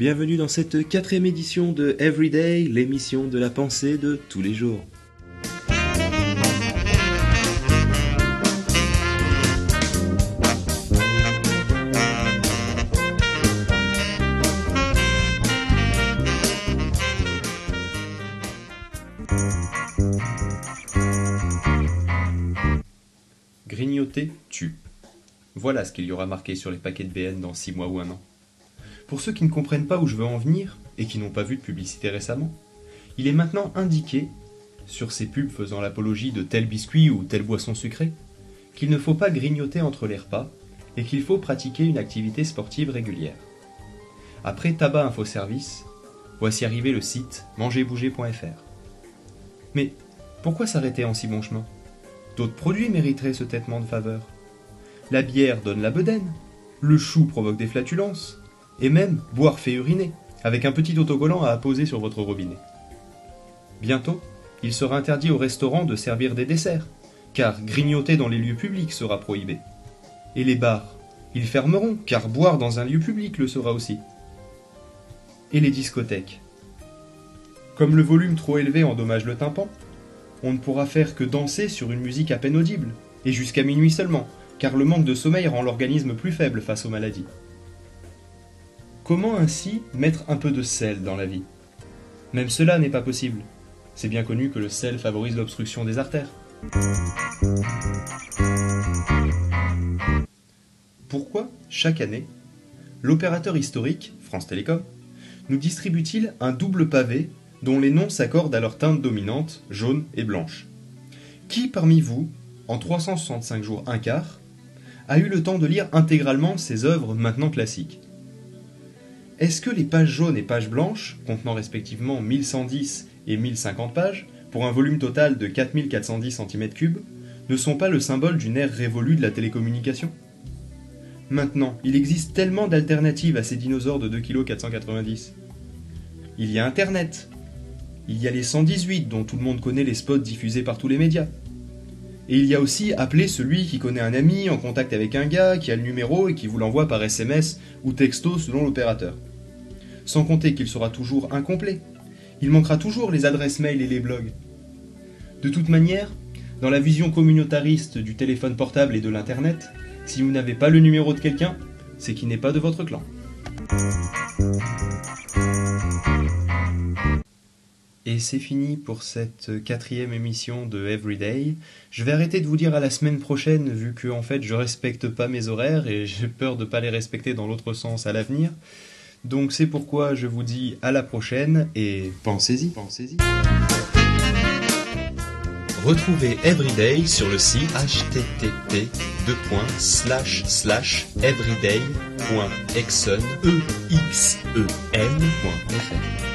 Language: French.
Bienvenue dans cette quatrième édition de Everyday, l'émission de la pensée de tous les jours. Grignoter tue. Voilà ce qu'il y aura marqué sur les paquets de BN dans 6 mois ou un an. Pour ceux qui ne comprennent pas où je veux en venir, et qui n'ont pas vu de publicité récemment, il est maintenant indiqué, sur ces pubs faisant l'apologie de tel biscuit ou telle boisson sucrée, qu'il ne faut pas grignoter entre les repas, et qu'il faut pratiquer une activité sportive régulière. Après Tabac Info Service, voici arrivé le site mangerbouger.fr. Mais pourquoi s'arrêter en si bon chemin? D'autres produits mériteraient ce traitement de faveur. La bière donne la bedaine, le chou provoque des flatulences, et même boire fait uriner, avec un petit autocollant à apposer sur votre robinet. Bientôt, il sera interdit au restaurant de servir des desserts, car grignoter dans les lieux publics sera prohibé. Et les bars, ils fermeront, car boire dans un lieu public le sera aussi. Et les discothèques. Comme le volume trop élevé endommage le tympan, on ne pourra faire que danser sur une musique à peine audible, et jusqu'à minuit seulement, car le manque de sommeil rend l'organisme plus faible face aux maladies. Comment ainsi mettre un peu de sel dans la vie? Même cela n'est pas possible. C'est bien connu que le sel favorise l'obstruction des artères. Pourquoi, chaque année, l'opérateur historique, France Télécom, nous distribue-t-il un double pavé dont les noms s'accordent à leur teinte dominante, jaune et blanche? Qui parmi vous, en 365 jours un quart, a eu le temps de lire intégralement ces œuvres maintenant classiques? Est-ce que les pages jaunes et pages blanches, contenant respectivement 1110 et 1050 pages, pour un volume total de 4410 cm3, ne sont pas le symbole d'une ère révolue de la télécommunication? Maintenant, il existe tellement d'alternatives à ces dinosaures de 2,490 kg. Il y a Internet. Il y a les 118 dont tout le monde connaît les spots diffusés par tous les médias. Et il y a aussi appeler celui qui connaît un ami en contact avec un gars, qui a le numéro et qui vous l'envoie par SMS ou texto selon l'opérateur sans compter qu'il sera toujours incomplet. Il manquera toujours les adresses mail et les blogs. De toute manière, dans la vision communautariste du téléphone portable et de l'Internet, si vous n'avez pas le numéro de quelqu'un, c'est qu'il n'est pas de votre clan. Et c'est fini pour cette quatrième émission de Everyday. Je vais arrêter de vous dire à la semaine prochaine, vu que en fait je respecte pas mes horaires et j'ai peur de pas les respecter dans l'autre sens à l'avenir. Donc c'est pourquoi je vous dis à la prochaine et pensez-y, pensez-y. Retrouvez Everyday sur le site http://everyday.exen.fr.